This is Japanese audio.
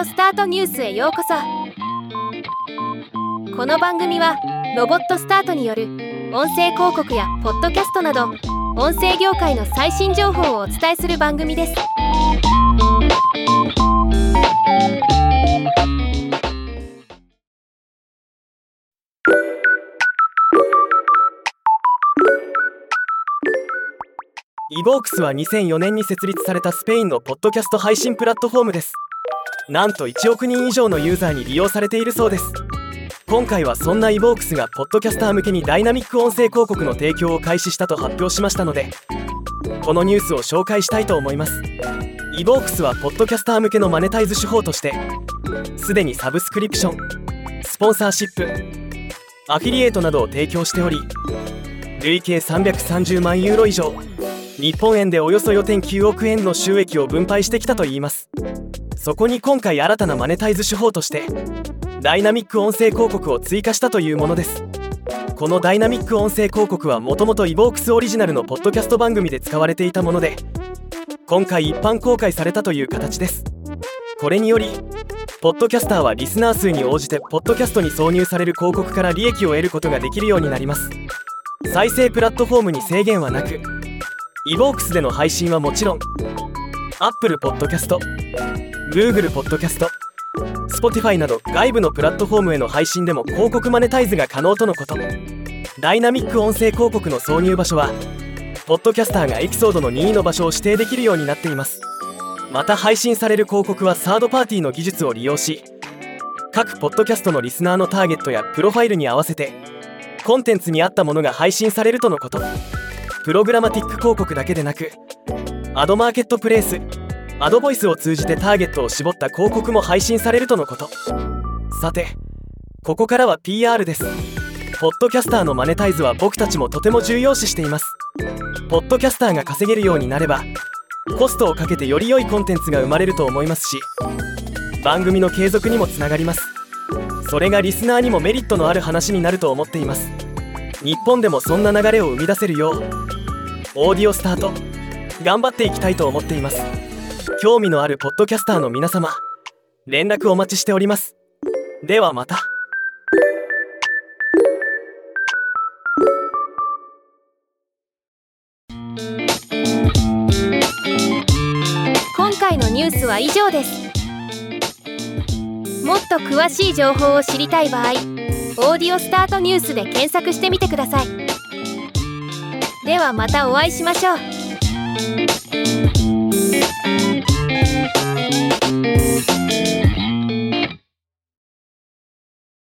オスタートニュースへようこそ。この番組はロボットスタートによる音声広告やポッドキャストなど音声業界の最新情報をお伝えする番組です。イボークスは2004年に設立されたスペインのポッドキャスト配信プラットフォームです。なんと1億人以上のユーザーに利用されているそうです。今回はそんなイボークスがポッドキャスター向けにダイナミック音声広告の提供を開始したと発表しましたのでこのニュースを紹介したいと思います。イボークスはポッドキャスター向けのマネタイズ手法としてすでにサブスクリプションスポンサーシップアフィリエイトなどを提供しており累計330万ユーロ以上日本円でおよそ4.9億円の収益を分配してきたといいます。そこに今回新たなマネタイズ手法としてダイナミック音声広告を追加したというものです。このダイナミック音声広告はもともとイボークスオリジナルのポッドキャスト番組で使われていたもので今回一般公開されたという形です。これによりポッドキャスターはリスナー数に応じてポッドキャストに挿入される広告から利益を得ることができるようになります。再生プラットフォームに制限はなくイボークスでの配信はもちろん Apple Podcast、Google Podcast、Spotify など外部のプラットフォームへの配信でも広告マネタイズが可能とのこと。ダイナミック音声広告の挿入場所はポッドキャスターがエピソードの任意の場所を指定できるようになっています。また配信される広告はサードパーティーの技術を利用し各ポッドキャストのリスナーのターゲットやプロファイルに合わせてコンテンツに合ったものが配信されるとのこと。プログラマティック広告だけでなくアドマーケットプレイスアドボイスを通じてターゲットを絞った広告も配信されるとのこと。さてここからは PR です。ポッドキャスターのマネタイズは僕たちもとても重要視しています。ポッドキャスターが稼げるようになればコストをかけてより良いコンテンツが生まれると思いますし番組の継続にもつながります。それがリスナーにもメリットのある話になると思っています。日本でもそんな流れを生み出せるようオーディオスタート頑張っていきたいと思っています。興味のあるポッドキャスターの皆様連絡お待ちしております。ではまた。今回のニュースは以上です。もっと詳しい情報を知りたい場合「オーディオスタートニュース」で検索してみてください。ではまたお会いしましょう。